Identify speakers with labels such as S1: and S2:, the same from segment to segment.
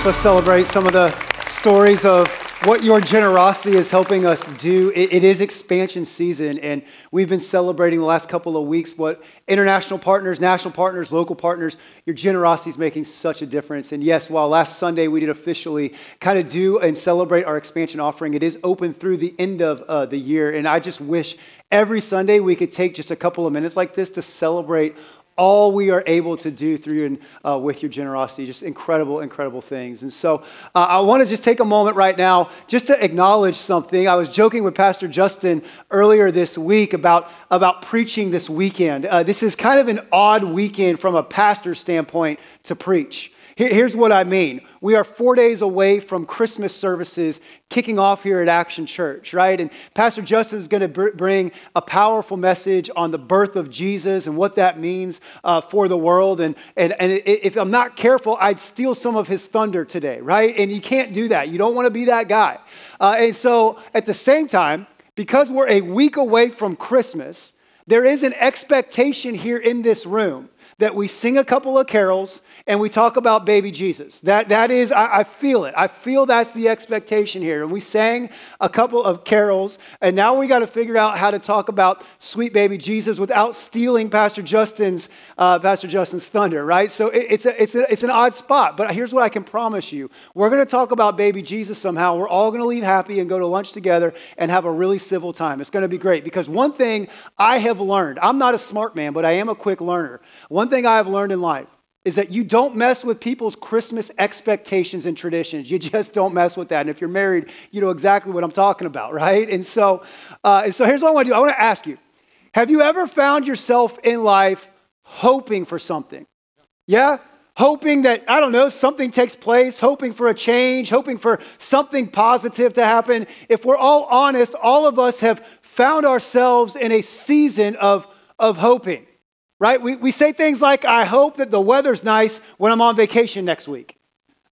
S1: Church, let's celebrate some of the stories of what your generosity is helping us do. It, it is expansion season, and we've been celebrating the last couple of weeks what international partners, national partners, local partners, your generosity is making such a difference. And yes, while last Sunday we did officially kind of do and celebrate our expansion offering, it is open through the end of uh, the year. And I just wish every Sunday we could take just a couple of minutes like this to celebrate all we are able to do through and uh, with your generosity. Just incredible, incredible things. And so uh, I want to just take a moment right now just to acknowledge something. I was joking with Pastor Justin earlier this week about, about preaching this weekend. Uh, this is kind of an odd weekend from a pastor standpoint to preach. Here's what I mean. We are four days away from Christmas services kicking off here at Action Church, right? And Pastor Justin is going to br- bring a powerful message on the birth of Jesus and what that means uh, for the world. And, and, and if I'm not careful, I'd steal some of his thunder today, right? And you can't do that. You don't want to be that guy. Uh, and so at the same time, because we're a week away from Christmas, there is an expectation here in this room that we sing a couple of carols and we talk about baby Jesus. That, that is, I, I, feel it. I feel that's the expectation here. And we sang a couple of carols, and now we got to figure out how to talk about sweet baby Jesus without stealing Pastor Justin's, uh, Pastor Justin's thunder, right? So it, it's, a, it's, a, it's an odd spot, but here's what I can promise you. We're going to talk about baby Jesus somehow. We're all going to leave happy and go to lunch together and have a really civil time. It's going to be great because one thing I have learned, I'm not a smart man, but I am a quick learner. One thing I have learned in life is that you don't mess with people's Christmas expectations and traditions. You just don't mess with that. And if you're married, you know exactly what I'm talking about, right? And so, uh, and so here's what I want to do I want to ask you Have you ever found yourself in life hoping for something? Yeah? Hoping that, I don't know, something takes place, hoping for a change, hoping for something positive to happen. If we're all honest, all of us have found ourselves in a season of, of hoping right? We, we say things like, I hope that the weather's nice when I'm on vacation next week.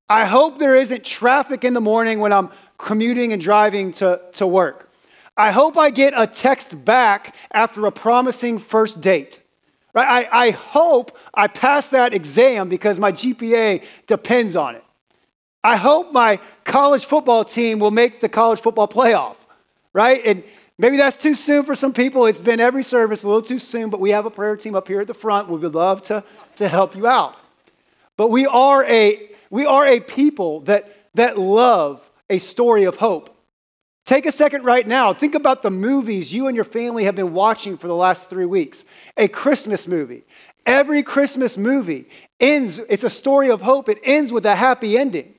S1: I hope there isn't traffic in the morning when I'm commuting and driving to, to work. I hope I get a text back after a promising first date. Right? I, I hope I pass that exam because my GPA depends on it. I hope my college football team will make the college football playoff, right? And Maybe that's too soon for some people. It's been every service a little too soon, but we have a prayer team up here at the front. We would love to, to help you out. But we are a, we are a people that, that love a story of hope. Take a second right now. Think about the movies you and your family have been watching for the last three weeks. A Christmas movie. Every Christmas movie ends, it's a story of hope. It ends with a happy ending,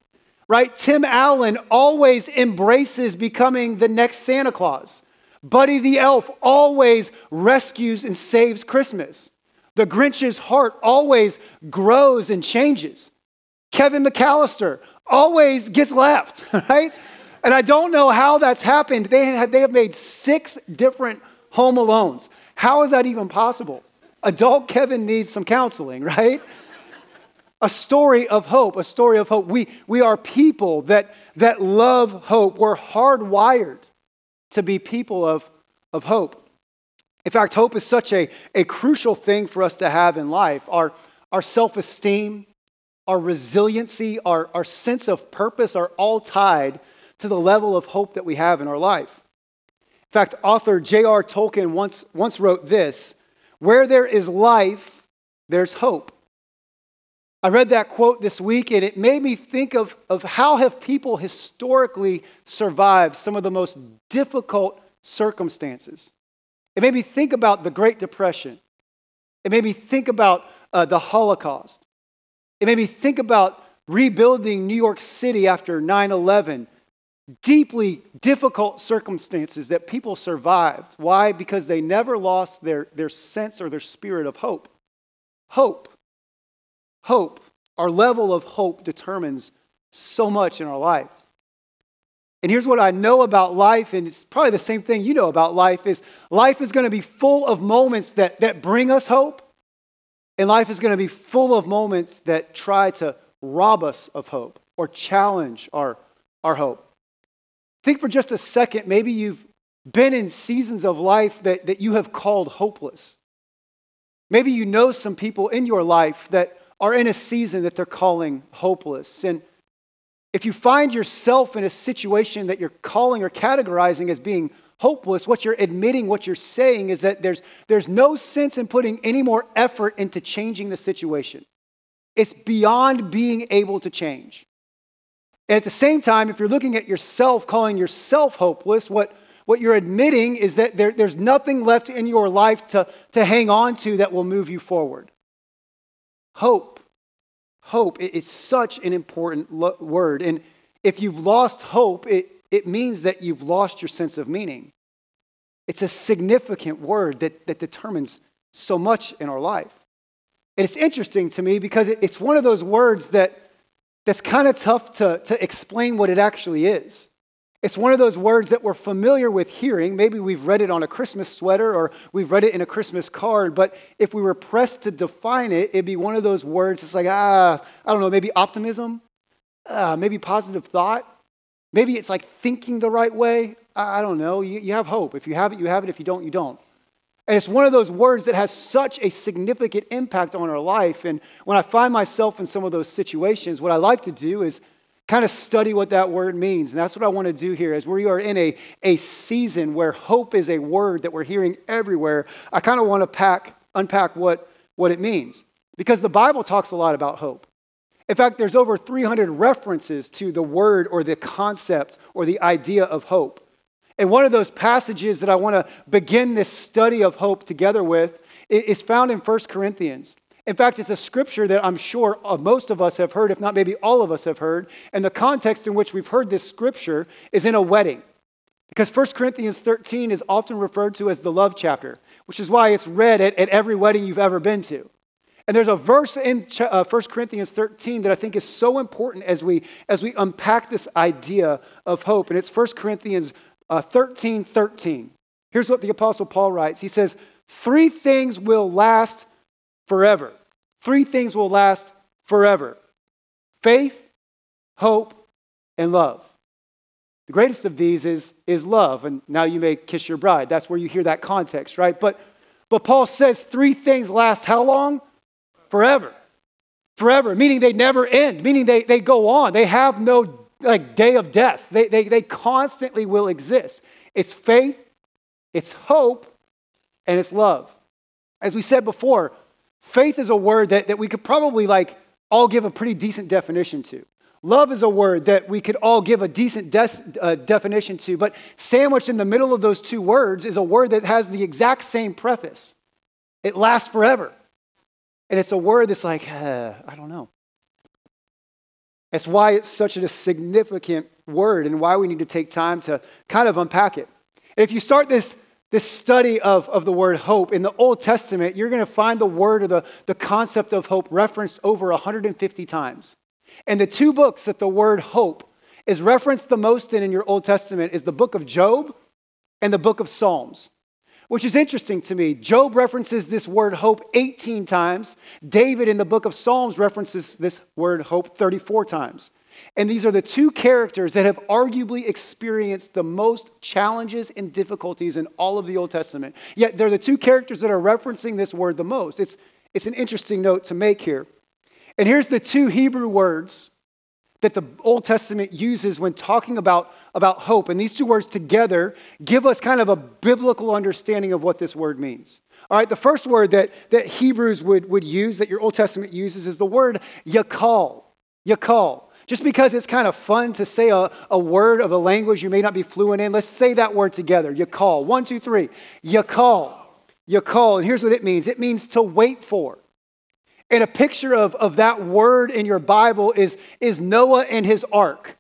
S1: right? Tim Allen always embraces becoming the next Santa Claus. Buddy the Elf always rescues and saves Christmas. The Grinch's heart always grows and changes. Kevin McCallister always gets left, right? And I don't know how that's happened. They have, they have made six different home alones. How is that even possible? Adult Kevin needs some counseling, right? a story of hope, a story of hope. We, we are people that, that love hope. We're hardwired to be people of, of hope. In fact, hope is such a, a crucial thing for us to have in life. Our, our self esteem, our resiliency, our, our sense of purpose are all tied to the level of hope that we have in our life. In fact, author J.R. Tolkien once, once wrote this Where there is life, there's hope. I read that quote this week and it made me think of, of how have people historically survived some of the most difficult circumstances. It made me think about the Great Depression. It made me think about uh, the Holocaust. It made me think about rebuilding New York City after 9 11. Deeply difficult circumstances that people survived. Why? Because they never lost their, their sense or their spirit of hope. Hope hope, our level of hope determines so much in our life. And here's what I know about life, and it's probably the same thing you know about life is life is going to be full of moments that, that bring us hope, and life is going to be full of moments that try to rob us of hope or challenge our, our hope. Think for just a second, maybe you've been in seasons of life that, that you have called hopeless. Maybe you know some people in your life that are in a season that they're calling hopeless. And If you find yourself in a situation that you're calling or categorizing as being hopeless, what you're admitting, what you're saying is that there's, there's no sense in putting any more effort into changing the situation. It's beyond being able to change. And at the same time, if you're looking at yourself, calling yourself hopeless, what, what you're admitting is that there, there's nothing left in your life to, to hang on to that will move you forward. Hope. Hope. It's such an important lo- word. And if you've lost hope, it, it means that you've lost your sense of meaning. It's a significant word that, that determines so much in our life. And it's interesting to me because it, it's one of those words that, that's kind of tough to, to explain what it actually is. It's one of those words that we're familiar with hearing. Maybe we've read it on a Christmas sweater or we've read it in a Christmas card, but if we were pressed to define it, it'd be one of those words. It's like, ah, I don't know, maybe optimism, uh, maybe positive thought. Maybe it's like thinking the right way. I don't know. You, you have hope. If you have it, you have it. If you don't, you don't. And it's one of those words that has such a significant impact on our life. And when I find myself in some of those situations, what I like to do is kind of study what that word means. And that's what I want to do here as we are in a, a season where hope is a word that we're hearing everywhere. I kind of want to pack, unpack what, what it means. Because the Bible talks a lot about hope. In fact, there's over 300 references to the word or the concept or the idea of hope. And one of those passages that I want to begin this study of hope together with is found in 1 Corinthians. In fact, it's a scripture that I'm sure most of us have heard, if not maybe all of us have heard. And the context in which we've heard this scripture is in a wedding. Because 1 Corinthians 13 is often referred to as the love chapter, which is why it's read at, at every wedding you've ever been to. And there's a verse in uh, 1 Corinthians 13 that I think is so important as we, as we unpack this idea of hope. And it's 1 Corinthians uh, 13 13. Here's what the Apostle Paul writes He says, Three things will last forever. Three things will last forever faith, hope, and love. The greatest of these is, is love. And now you may kiss your bride. That's where you hear that context, right? But, but Paul says three things last how long? forever. Forever, meaning they never end, meaning they, they go on. They have no like day of death. They, they, they constantly will exist. It's faith, it's hope, and it's love. As we said before, faith is a word that, that we could probably like all give a pretty decent definition to. Love is a word that we could all give a decent uh, definition to, but sandwiched in the middle of those two words is a word that has the exact same preface. It lasts forever. And it's a word that's like, uh, I don't know. That's why it's such a significant word and why we need to take time to kind of unpack it. And if you start this, this study of, of the word hope in the Old Testament, you're going to find the word or the, the concept of hope referenced over 150 times. And the two books that the word hope is referenced the most in in your Old Testament is the book of Job and the book of Psalms which is interesting to me. Job references this word hope 18 times. David in the book of Psalms references this word hope 34 times. And these are the two characters that have arguably experienced the most challenges and difficulties in all of the Old Testament. Yet they're the two characters that are referencing this word the most. It's, it's an interesting note to make here. And here's the two Hebrew words that the Old Testament uses when talking about about hope. And these two words together give us kind of a biblical understanding of what this word means. All right, the first word that, that Hebrews would, would use, that your Old Testament uses, is the word yakal. Yakal. Just because it's kind of fun to say a, a word of a language you may not be fluent in, let's say that word together. You call. One, two, three. Yakal. call. And here's what it means it means to wait for. And a picture of, of that word in your Bible is, is Noah and his ark.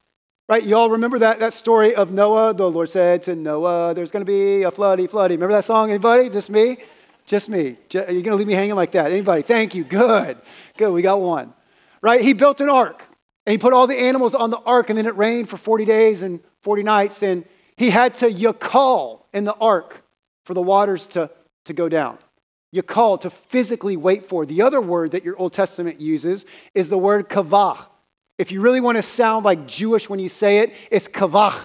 S1: Right? You all remember that, that story of Noah? The Lord said to Noah, There's going to be a floody, floody. Remember that song? Anybody? Just me? Just me. You're going to leave me hanging like that. Anybody? Thank you. Good. Good. We got one. Right? He built an ark and he put all the animals on the ark and then it rained for 40 days and 40 nights and he had to yakal in the ark for the waters to, to go down. Yakal, to physically wait for. The other word that your Old Testament uses is the word kavach. If you really want to sound like Jewish when you say it, it's kavach,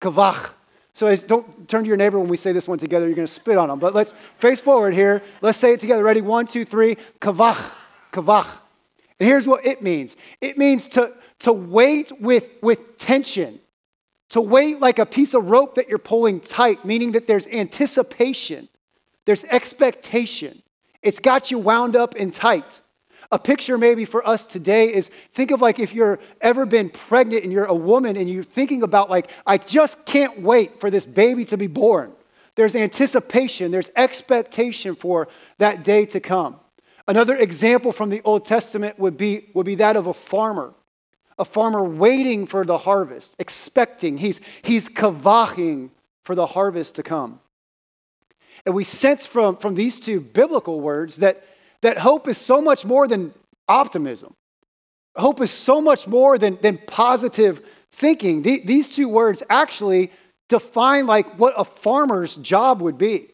S1: kavach. So don't turn to your neighbor when we say this one together. You're going to spit on them. But let's face forward here. Let's say it together. Ready? One, two, three. Kavach, kavach. And here's what it means. It means to, to wait with, with tension, to wait like a piece of rope that you're pulling tight, meaning that there's anticipation, there's expectation. It's got you wound up and tight. A picture maybe for us today is think of like if you're ever been pregnant and you're a woman and you're thinking about like, I just can't wait for this baby to be born. There's anticipation, there's expectation for that day to come. Another example from the Old Testament would be, would be that of a farmer. A farmer waiting for the harvest, expecting. He's, he's kavaching for the harvest to come. And we sense from, from these two biblical words that that hope is so much more than optimism. Hope is so much more than, than positive thinking. The, these two words actually define like what a farmer's job would be.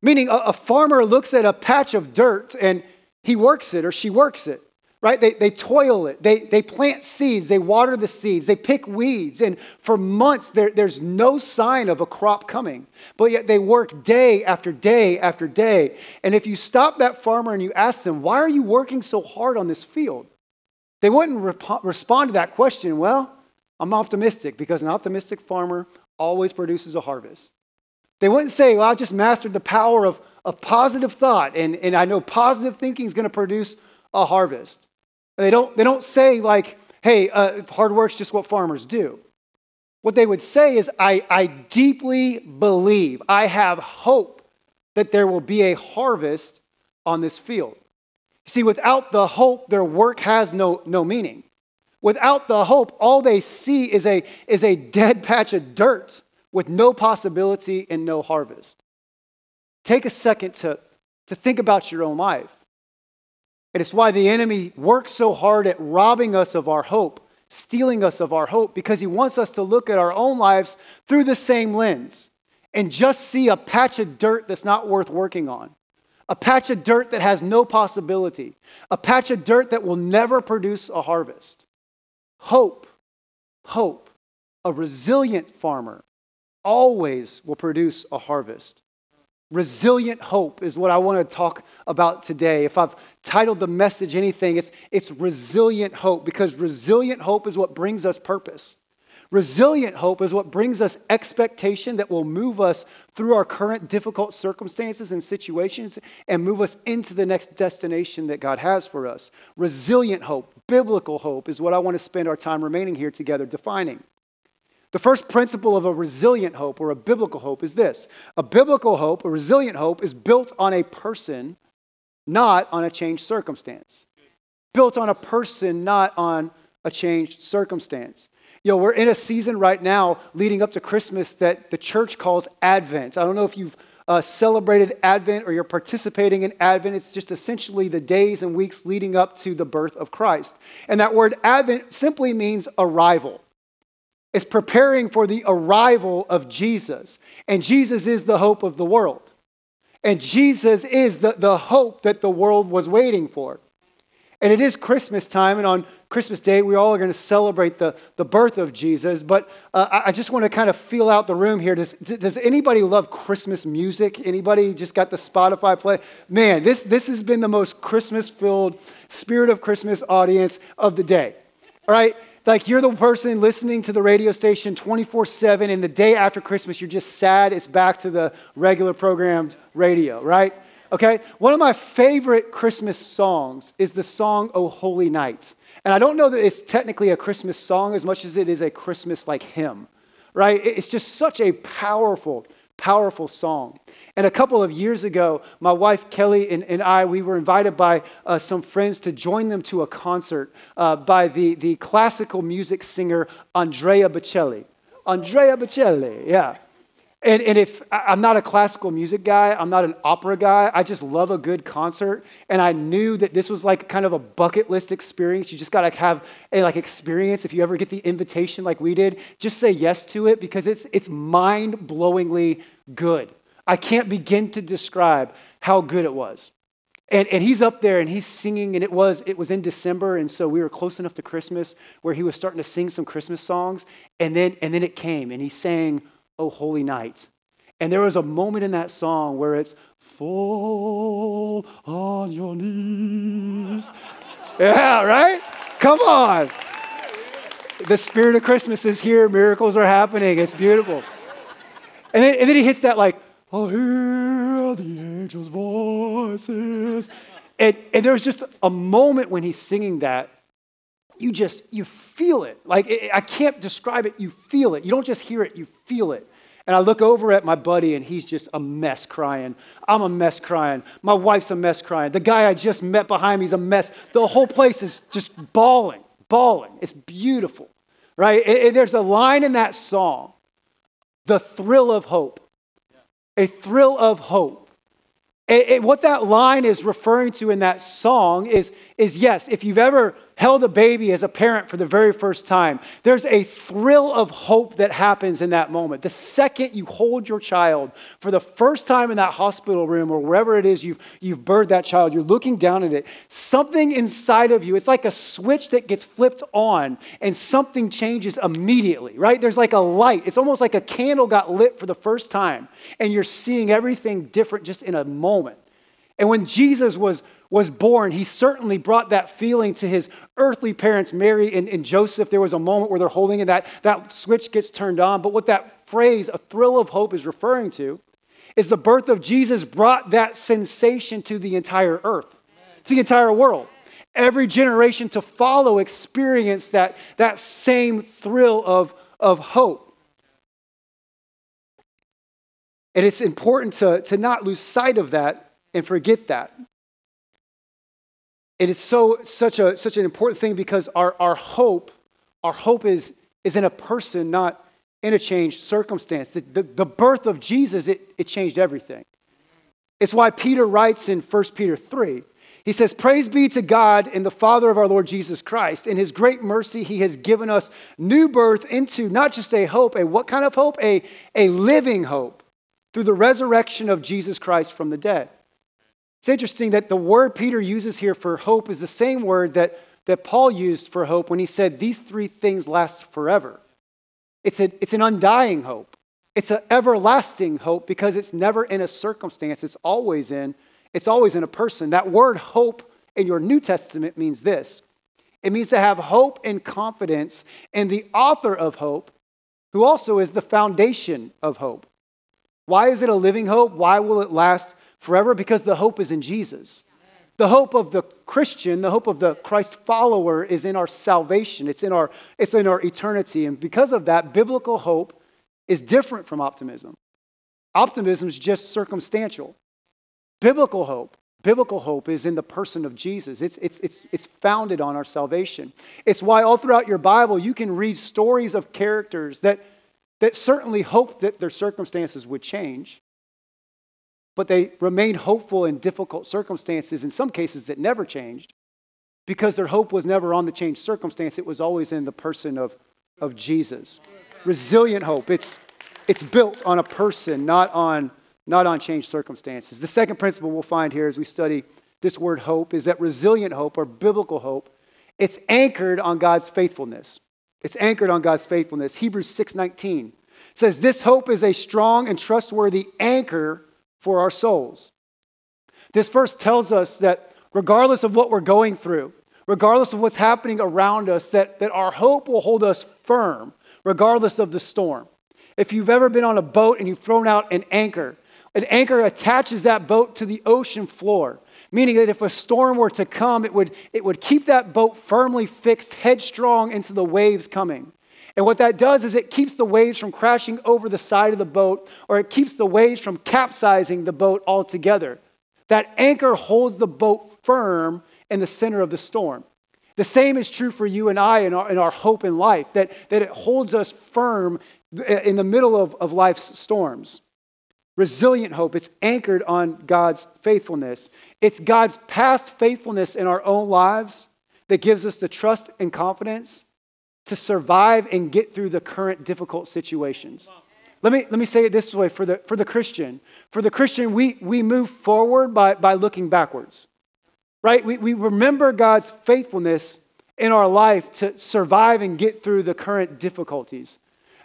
S1: Meaning a, a farmer looks at a patch of dirt and he works it or she works it right? They, they toil it. They, they plant seeds. They water the seeds. They pick weeds. And for months, there, there's no sign of a crop coming. But yet they work day after day after day. And if you stop that farmer and you ask them, why are you working so hard on this field? They wouldn't rep- respond to that question, well, I'm optimistic because an optimistic farmer always produces a harvest. They wouldn't say, well, I just mastered the power of, of positive thought and, and I know positive thinking is going to produce a harvest. They don't, they don't say, like, hey, uh, hard work's just what farmers do. What they would say is, I, I deeply believe, I have hope that there will be a harvest on this field. See, without the hope, their work has no, no meaning. Without the hope, all they see is a, is a dead patch of dirt with no possibility and no harvest. Take a second to, to think about your own life. And it's why the enemy works so hard at robbing us of our hope, stealing us of our hope, because he wants us to look at our own lives through the same lens and just see a patch of dirt that's not worth working on, a patch of dirt that has no possibility, a patch of dirt that will never produce a harvest. Hope, hope, a resilient farmer always will produce a harvest. Resilient hope is what I want to talk about today. If I've titled the message anything, it's, it's resilient hope because resilient hope is what brings us purpose. Resilient hope is what brings us expectation that will move us through our current difficult circumstances and situations and move us into the next destination that God has for us. Resilient hope, biblical hope, is what I want to spend our time remaining here together defining. The first principle of a resilient hope or a biblical hope is this a biblical hope, a resilient hope, is built on a person, not on a changed circumstance. Built on a person, not on a changed circumstance. You know, we're in a season right now leading up to Christmas that the church calls Advent. I don't know if you've uh, celebrated Advent or you're participating in Advent. It's just essentially the days and weeks leading up to the birth of Christ. And that word Advent simply means arrival is preparing for the arrival of Jesus. And Jesus is the hope of the world. And Jesus is the, the hope that the world was waiting for. And it is Christmas time, and on Christmas Day, we all are going to celebrate the, the birth of Jesus. But uh, I, I just want to kind of feel out the room here. Does, does anybody love Christmas music? Anybody just got the Spotify play? Man, this, this has been the most Christmas filled, spirit of Christmas audience of the day. All right? Like you're the person listening to the radio station 24 7, and the day after Christmas, you're just sad it's back to the regular programmed radio, right? Okay? One of my favorite Christmas songs is the song Oh Holy Night. And I don't know that it's technically a Christmas song as much as it is a Christmas like hymn, right? It's just such a powerful, powerful song. And a couple of years ago, my wife Kelly and, and I, we were invited by uh, some friends to join them to a concert uh, by the, the classical music singer Andrea Bocelli. Andrea Bocelli, yeah. And, and if I'm not a classical music guy, I'm not an opera guy, I just love a good concert. And I knew that this was like kind of a bucket list experience. You just got to have a like experience. If you ever get the invitation like we did, just say yes to it because it's, it's mind blowingly good. I can't begin to describe how good it was. And, and he's up there and he's singing, and it was, it was in December, and so we were close enough to Christmas where he was starting to sing some Christmas songs. And then, and then it came, and he sang, Oh Holy Night. And there was a moment in that song where it's, Fall on your knees. yeah, right? Come on. the spirit of Christmas is here. Miracles are happening. It's beautiful. And then, and then he hits that like, oh, hear the angels' voices. And, and there's just a moment when he's singing that, you just, you feel it. Like, it, I can't describe it. You feel it. You don't just hear it, you feel it. And I look over at my buddy, and he's just a mess crying. I'm a mess crying. My wife's a mess crying. The guy I just met behind me is a mess. The whole place is just bawling, bawling. It's beautiful, right? And there's a line in that song, the thrill of hope. A thrill of hope. And what that line is referring to in that song is, is yes, if you've ever held a baby as a parent for the very first time, there's a thrill of hope that happens in that moment. The second you hold your child for the first time in that hospital room or wherever it is you've, you've birthed that child, you're looking down at it, something inside of you, it's like a switch that gets flipped on and something changes immediately, right? There's like a light. It's almost like a candle got lit for the first time and you're seeing everything different just in a moment. And when Jesus was was born, he certainly brought that feeling to his earthly parents, Mary and, and, Joseph. There was a moment where they're holding it, that, that switch gets turned on. But what that phrase, a thrill of hope, is referring to is the birth of Jesus brought that sensation to the entire earth, to the entire world. Every generation to follow experienced that, that same thrill of, of hope. And it's important to, to not lose sight of that and forget that. It is so such a such an important thing because our, our hope, our hope is, is in a person, not in a changed circumstance. The, the, the birth of Jesus, it, it changed everything. It's why Peter writes in 1 Peter 3. He says, Praise be to God and the Father of our Lord Jesus Christ. In his great mercy, he has given us new birth into not just a hope, a what kind of hope? A, a living hope through the resurrection of Jesus Christ from the dead. It's interesting that the word Peter uses here for hope is the same word that, that Paul used for hope when he said, These three things last forever. It's, a, it's an undying hope. It's an everlasting hope because it's never in a circumstance. It's always in, it's always in a person. That word hope in your New Testament means this. It means to have hope and confidence in the author of hope, who also is the foundation of hope. Why is it a living hope? Why will it last forever because the hope is in Jesus. The hope of the Christian, the hope of the Christ follower is in our salvation. It's in our, it's in our eternity. And because of that, biblical hope is different from optimism. Optimism is just circumstantial. Biblical hope, biblical hope is in the person of Jesus. It's, it's, it's, it's founded on our salvation. It's why all throughout your Bible you can read stories of characters that, that certainly hoped that their circumstances would change but they remained hopeful in difficult circumstances, in some cases that never changed, because their hope was never on the changed circumstance. It was always in the person of, of Jesus. Resilient hope. It's, it's built on a person, not on, not on changed circumstances. The second principle we'll find here as we study this word hope is that resilient hope or biblical hope, it's anchored on God's faithfulness. It's anchored on God's faithfulness. Hebrews 6:19 says this hope is a strong and trustworthy anchor for our souls. This verse tells us that regardless of what we're going through, regardless of what's happening around us, that, that our hope will hold us firm regardless of the storm. If you've ever been on a boat and you've thrown out an anchor, an anchor attaches that boat to the ocean floor, meaning that if a storm were to come, it would, it would keep that boat firmly fixed headstrong into the waves coming. And what that does is it keeps the waves from crashing over the side of the boat, or it keeps the waves from capsizing the boat altogether. That anchor holds the boat firm in the center of the storm. The same is true for you and I in our, in our hope in life, that, that it holds us firm in the middle of, of life's storms. Resilient hope, it's anchored on God's faithfulness. It's God's past faithfulness in our own lives that gives us the trust and confidence to survive and get through the current difficult situations. Let me, let me say it this way for the, for the Christian. For the Christian, we, we move forward by, by looking backwards, right? We, we remember God's faithfulness in our life to survive and get through the current difficulties.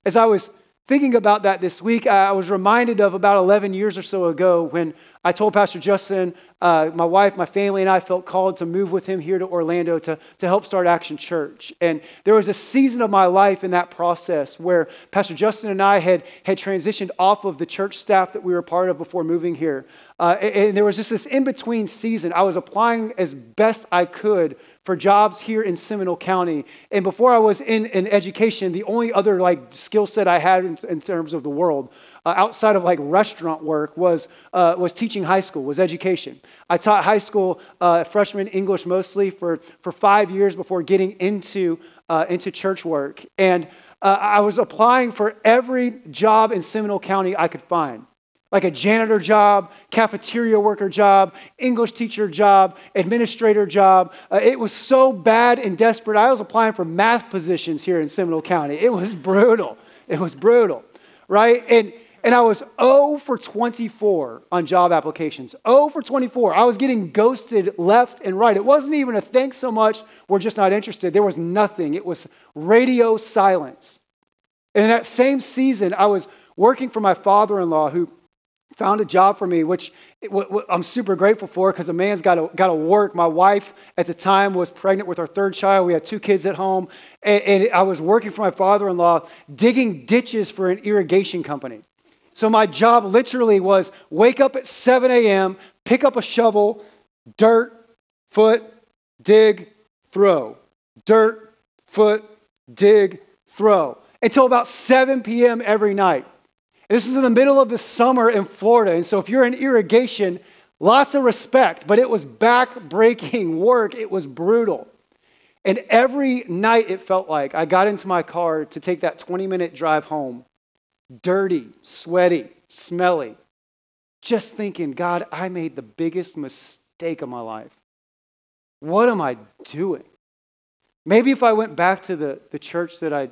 S1: As I was thinking about that this week, I was reminded of about 11 years or so ago when I told Pastor Justin, uh, my wife, my family, and I felt called to move with him here to Orlando to, to help start Action Church. And there was a season of my life in that process where Pastor Justin and I had, had transitioned off of the church staff that we were part of before moving here. Uh, and, and there was just this in between season. I was applying as best I could for jobs here in Seminole County. And before I was in, in education, the only other like skill set I had in, in terms of the world uh, outside of like restaurant work was, uh, was teaching high school, was education. I taught high school uh, freshman English mostly for, for five years before getting into, uh, into church work. And uh, I was applying for every job in Seminole County I could find like a janitor job, cafeteria worker job, English teacher job, administrator job. Uh, it was so bad and desperate. I was applying for math positions here in Seminole County. It was brutal. It was brutal, right? And and I was 0 for 24 on job applications. 0 for 24. I was getting ghosted left and right. It wasn't even a thanks so much, we're just not interested. There was nothing. It was radio silence. And in that same season, I was working for my father in law who found a job for me, which I'm super grateful for because a man's got to, work. My wife at the time was pregnant with our third child. We had two kids at home. And I was working for my father in law, digging ditches for an irrigation company. So my job literally was wake up at 7 a.m., pick up a shovel, dirt, foot, dig, throw. Dirt, foot, dig, throw. Until about 7 p.m. every night. This was in the middle of the summer in Florida. And so if you're in irrigation, lots of respect, but it was back-breaking work. It was brutal. And every night it felt like I got into my car to take that 20 minute drive home, dirty, sweaty, smelly, just thinking, God, I made the biggest mistake of my life. What am I doing? Maybe if I went back to the, the church that I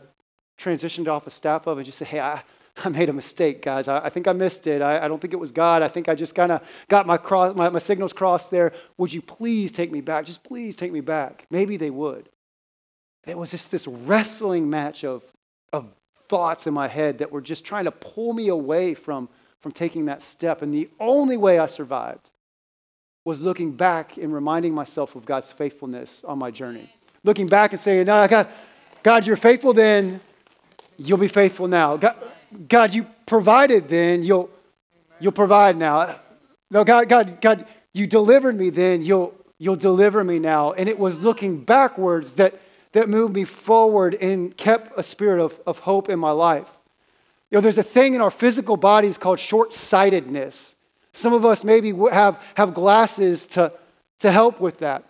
S1: transitioned off a of staff of and just say, hey, I, I made a mistake, guys. I, I think I missed it. I, I, don't think it was God. I think I just kind of got my, cross, my, my signals crossed there. Would you please take me back? Just please take me back. Maybe they would. It was just this wrestling match of, of thoughts in my head that were just trying to pull me away from, from taking that step. And the only way I survived was looking back and reminding myself of God's faithfulness on my journey. Looking back and saying, no, God, God, you're faithful then, you'll be faithful now. God, God, you provided then, you'll, you'll provide now. No, God, God, God, you delivered me then, you'll, you'll deliver me now. And it was looking backwards that, that moved me forward and kept a spirit of, of hope in my life. You know, there's a thing in our physical bodies called short sightedness. Some of us maybe have, have glasses to, to help with that.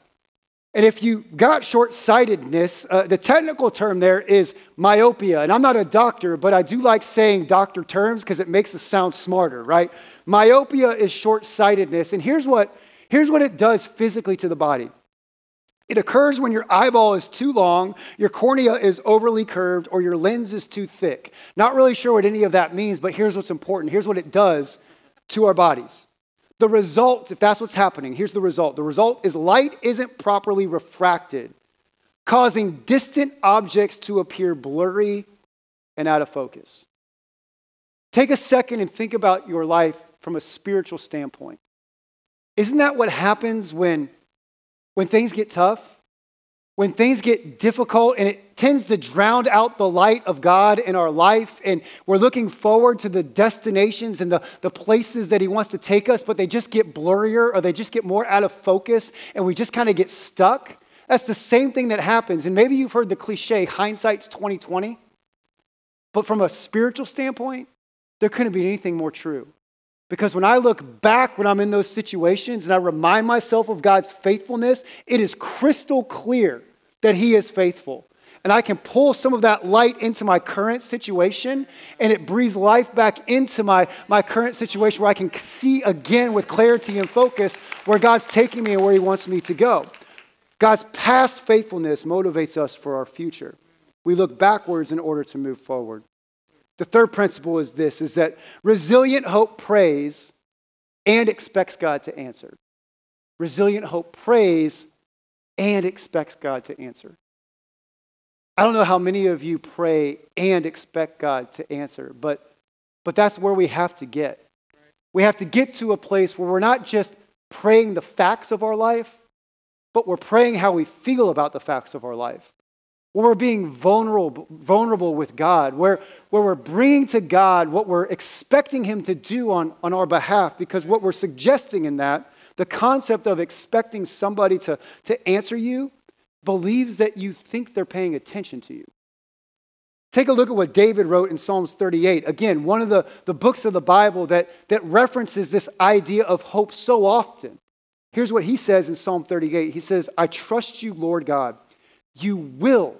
S1: And if you got short sightedness, uh, the technical term there is myopia. And I'm not a doctor, but I do like saying doctor terms because it makes us sound smarter, right? Myopia is short sightedness. And here's what, here's what it does physically to the body it occurs when your eyeball is too long, your cornea is overly curved, or your lens is too thick. Not really sure what any of that means, but here's what's important. Here's what it does to our bodies. The result, if that's what's happening, here's the result. The result is light isn't properly refracted, causing distant objects to appear blurry and out of focus. Take a second and think about your life from a spiritual standpoint. Isn't that what happens when, when things get tough? when things get difficult and it tends to drown out the light of God in our life, and we're looking forward to the destinations and the, the places that He wants to take us, but they just get blurrier or they just get more out of focus, and we just kind of get stuck. That's the same thing that happens. And maybe you've heard the cliche, hindsight's 2020. But from a spiritual standpoint, there couldn't be anything more true. Because when I look back when I'm in those situations and I remind myself of God's faithfulness, it is crystal clear that He is faithful. And I can pull some of that light into my current situation and it breathes life back into my, my current situation where I can see again with clarity and focus where God's taking me and where He wants me to go. God's past faithfulness motivates us for our future. We look backwards in order to move forward. The third principle is this is that resilient hope prays and expects God to answer. Resilient hope prays and expects God to answer. I don't know how many of you pray and expect God to answer, but, but that's where we have to get. We have to get to a place where we're not just praying the facts of our life, but we're praying how we feel about the facts of our life. Where we're being vulnerable, vulnerable with God, where, where we're bringing to God what we're expecting Him to do on, on our behalf, because what we're suggesting in that, the concept of expecting somebody to, to answer you, believes that you think they're paying attention to you. Take a look at what David wrote in Psalms 38. Again, one of the, the books of the Bible that, that references this idea of hope so often. Here's what he says in Psalm 38 He says, I trust you, Lord God. You will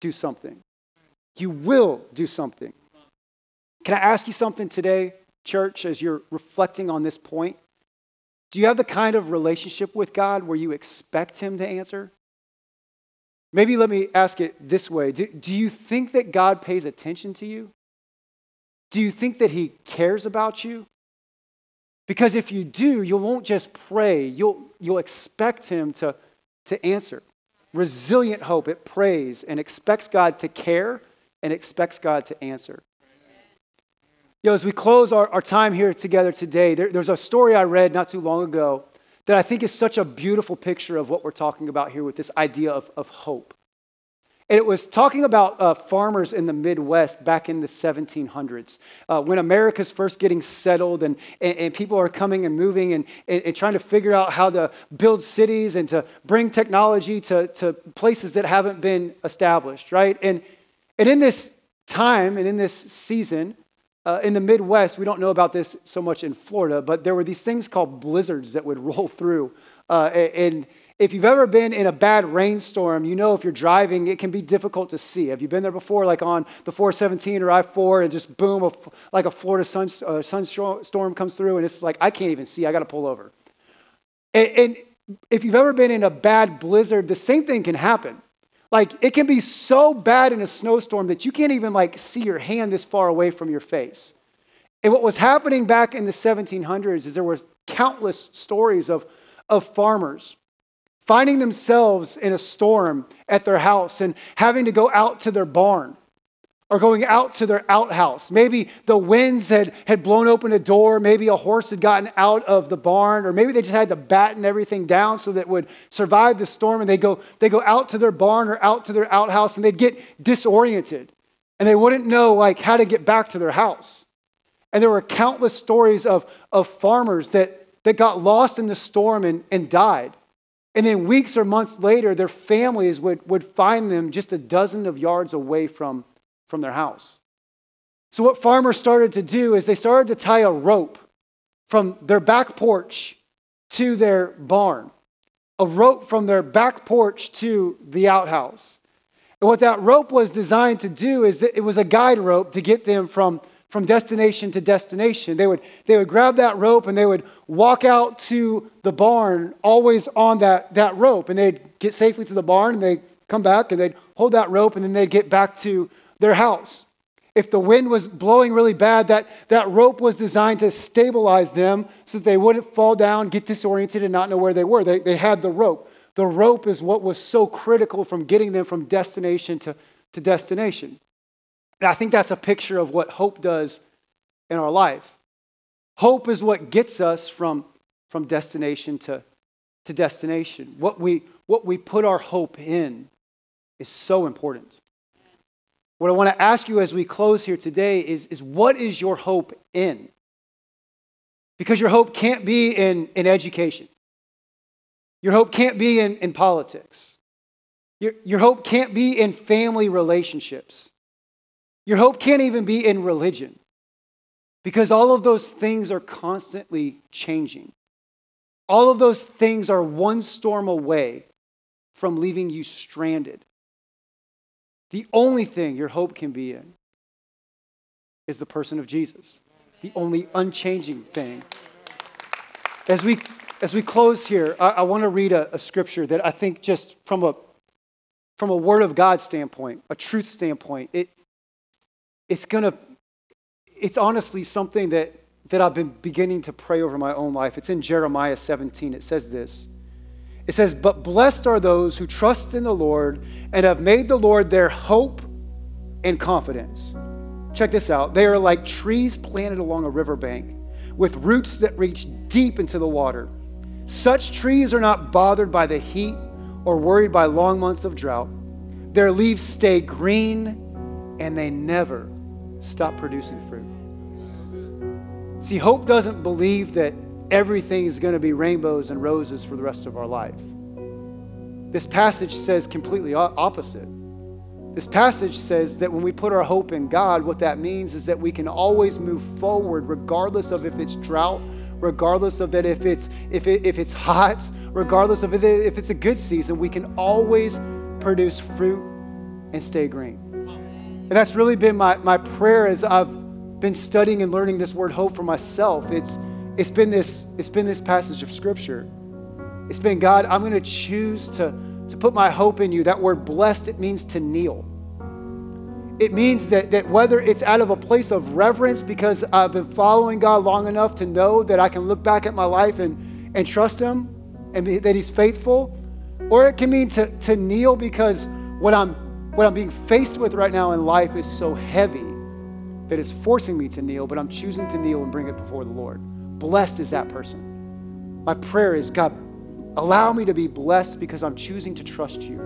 S1: do something. You will do something. Can I ask you something today, church, as you're reflecting on this point? Do you have the kind of relationship with God where you expect Him to answer? Maybe let me ask it this way do, do you think that God pays attention to you? Do you think that He cares about you? Because if you do, you won't just pray, you'll, you'll expect Him to, to answer. Resilient hope, it prays and expects God to care and expects God to answer. You know, as we close our, our time here together today, there, there's a story I read not too long ago that I think is such a beautiful picture of what we're talking about here with this idea of, of hope. And it was talking about uh, farmers in the Midwest back in the 1700s, uh, when America's first getting settled and, and, and, people are coming and moving and, and, and, trying to figure out how to build cities and to bring technology to, to places that haven't been established, right? And, and in this time and in this season, uh, in the Midwest, we don't know about this so much in Florida, but there were these things called blizzards that would roll through. Uh, and if you've ever been in a bad rainstorm, you know if you're driving, it can be difficult to see. Have you been there before, like on the 417 or I 4, and just boom, a, like a Florida sun, uh, sunstorm comes through, and it's like, I can't even see, I got to pull over. And, and if you've ever been in a bad blizzard, the same thing can happen. Like it can be so bad in a snowstorm that you can't even like see your hand this far away from your face. And what was happening back in the 1700s is there were countless stories of, of farmers finding themselves in a storm at their house and having to go out to their barn or going out to their outhouse. Maybe the winds had, had blown open a door. Maybe a horse had gotten out of the barn, or maybe they just had to batten everything down so that would survive the storm. And they go, they go out to their barn or out to their outhouse and they'd get disoriented and they wouldn't know like how to get back to their house. And there were countless stories of, of farmers that, that got lost in the storm and, and died. And then weeks or months later, their families would, would find them just a dozen of yards away from from their house. So, what farmers started to do is they started to tie a rope from their back porch to their barn, a rope from their back porch to the outhouse. And what that rope was designed to do is that it was a guide rope to get them from, from destination to destination. They would, they would grab that rope and they would walk out to the barn, always on that, that rope. And they'd get safely to the barn and they'd come back and they'd hold that rope and then they'd get back to their house. If the wind was blowing really bad, that, that rope was designed to stabilize them so that they wouldn't fall down, get disoriented, and not know where they were. They, they had the rope. The rope is what was so critical from getting them from destination to, to destination. And I think that's a picture of what hope does in our life. Hope is what gets us from, from destination to, to destination. What we, what we put our hope in is so important. What I want to ask you as we close here today is, is what is your hope in? Because your hope can't be in, in education. Your hope can't be in, in politics. Your, your hope can't be in family relationships. Your hope can't even be in religion. Because all of those things are constantly changing. All of those things are one storm away from leaving you stranded the only thing your hope can be in is the person of Jesus, the only unchanging thing. As we, as we close here, I, I want to read a, a scripture that I think, just from a, from a Word of God standpoint, a truth standpoint, it, it's going to, it's honestly something that, that I've been beginning to pray over my own life. It's in Jeremiah 17. It says this It says, But blessed are those who trust in the Lord and have made the Lord their hope and confidence. Check this out. They are like trees planted along a riverbank with roots that reach deep into the water. Such trees are not bothered by the heat or worried by long months of drought. Their leaves stay green and they never stop producing fruit. See, hope doesn't believe that everything is going to be rainbows and roses for the rest of our life. This passage says completely opposite. This passage says that when we put our hope in God, what that means is that we can always move forward regardless of if it's drought, regardless of that if it's if, it, if it's hot, regardless of if it's a good season, we can always produce fruit and stay green. And that's really been my, my prayer as I've been studying and learning this word hope for myself. It's it's been this it's been this passage of scripture. It's been God, I'm going to choose to to put my hope in you. That word blessed, it means to kneel. It means that, that whether it's out of a place of reverence because I've been following God long enough to know that I can look back at my life and, and trust Him and be, that He's faithful, or it can mean to, to kneel because what I'm, what I'm being faced with right now in life is so heavy that it's forcing me to kneel, but I'm choosing to kneel and bring it before the Lord. Blessed is that person. My prayer is God, allow me to be blessed because I'm choosing to trust you.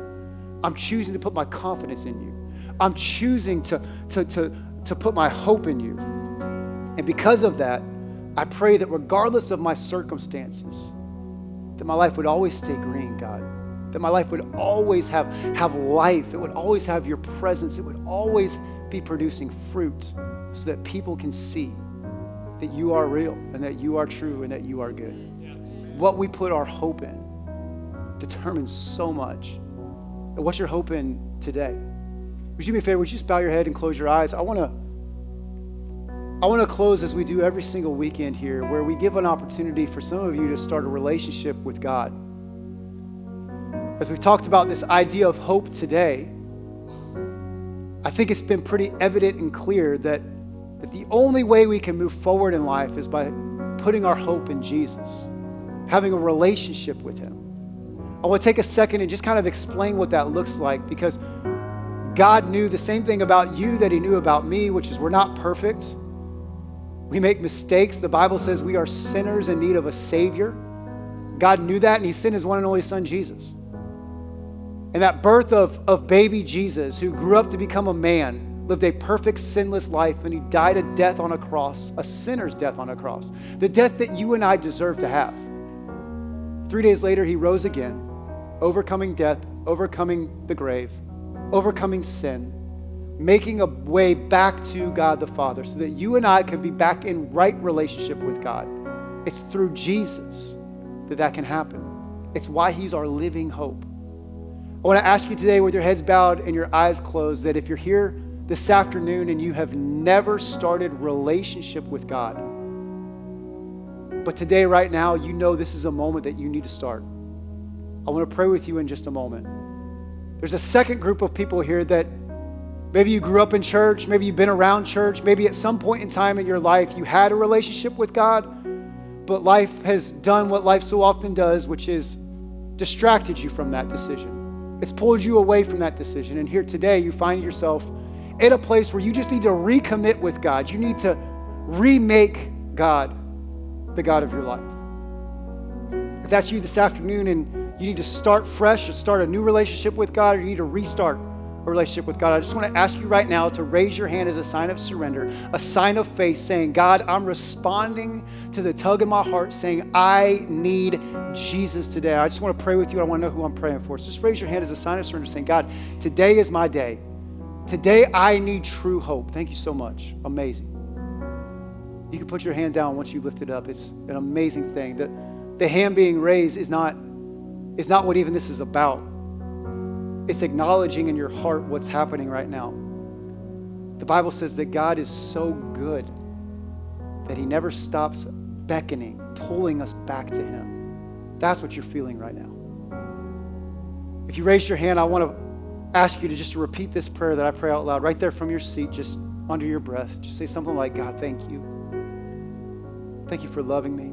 S1: I'm choosing to put my confidence in you. I'm choosing to, to, to, to put my hope in you. And because of that, I pray that regardless of my circumstances, that my life would always stay green, God. That my life would always have, have life. It would always have your presence. It would always be producing fruit so that people can see that you are real and that you are true and that you are good. What we put our hope in determines so much. What's your hope in today? Would you be a favor? Would you just bow your head and close your eyes? I want to. I want to close as we do every single weekend here, where we give an opportunity for some of you to start a relationship with God. As we talked about this idea of hope today, I think it's been pretty evident and clear that, that the only way we can move forward in life is by putting our hope in Jesus, having a relationship with Him. I want to take a second and just kind of explain what that looks like because God knew the same thing about you that He knew about me, which is we're not perfect. We make mistakes. The Bible says we are sinners in need of a Savior. God knew that, and He sent His one and only Son, Jesus. And that birth of, of baby Jesus, who grew up to become a man, lived a perfect, sinless life, and He died a death on a cross, a sinner's death on a cross, the death that you and I deserve to have. Three days later, He rose again, overcoming death, overcoming the grave overcoming sin, making a way back to God the Father so that you and I can be back in right relationship with God. It's through Jesus that that can happen. It's why He's our living hope. I want to ask you today, with your heads bowed and your eyes closed, that if you're here this afternoon and you have never started relationship with God, but today, right now, you know this is a moment that you need to start. I want to pray with you in just a moment. There's a second group of people here that maybe you grew up in church, maybe you've been around church, maybe at some point in time in your life you had a relationship with God, but life has done what life so often does, which is distracted you from that decision. It's pulled you away from that decision. And here today, you find yourself in a place where you just need to recommit with God. You need to remake God the God of your life. If that's you this afternoon and you need to start fresh, or start a new relationship with God, or you need to restart a relationship with God. I just want to ask you right now to raise your hand as a sign of surrender, a sign of faith, saying, God, I'm responding to the tug in my heart, saying, I need Jesus today. I just want to pray with you. I want to know who I'm praying for. So just raise your hand as a sign of surrender, saying, God, today is my day. Today I need true hope. Thank you so much. Amazing. You can put your hand down once you lift it up. It's an amazing thing. The, the hand being raised is not is not what even this is about. It's acknowledging in your heart what's happening right now. The Bible says that God is so good that He never stops beckoning, pulling us back to Him. That's what you're feeling right now. If you raise your hand, I want to ask you to just repeat this prayer that I pray out loud right there from your seat, just under your breath. Just say something like, God, thank you. Thank you for loving me.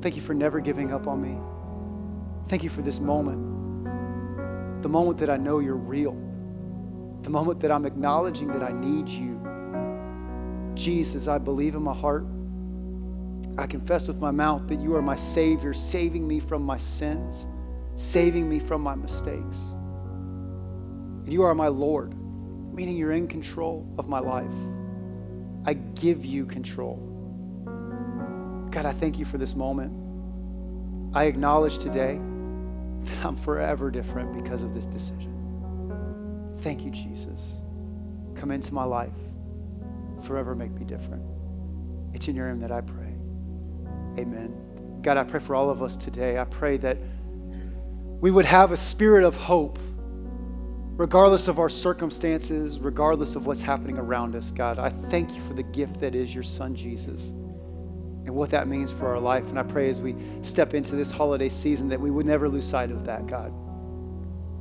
S1: Thank you for never giving up on me. Thank you for this moment. The moment that I know you're real. The moment that I'm acknowledging that I need you. Jesus, I believe in my heart. I confess with my mouth that you are my Savior, saving me from my sins, saving me from my mistakes. And you are my Lord, meaning you're in control of my life. I give you control. God, I thank you for this moment. I acknowledge today that I'm forever different because of this decision. Thank you, Jesus. Come into my life, forever make me different. It's in your name that I pray. Amen. God, I pray for all of us today. I pray that we would have a spirit of hope, regardless of our circumstances, regardless of what's happening around us. God, I thank you for the gift that is your son, Jesus and what that means for our life. And I pray as we step into this holiday season that we would never lose sight of that, God.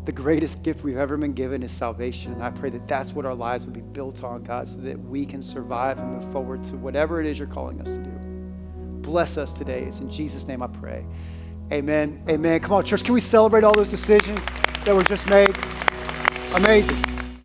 S1: The greatest gift we've ever been given is salvation. And I pray that that's what our lives would be built on, God, so that we can survive and move forward to whatever it is you're calling us to do. Bless us today. It's in Jesus' name I pray. Amen. Amen. Come on, church. Can we celebrate all those decisions that were just made? Amazing.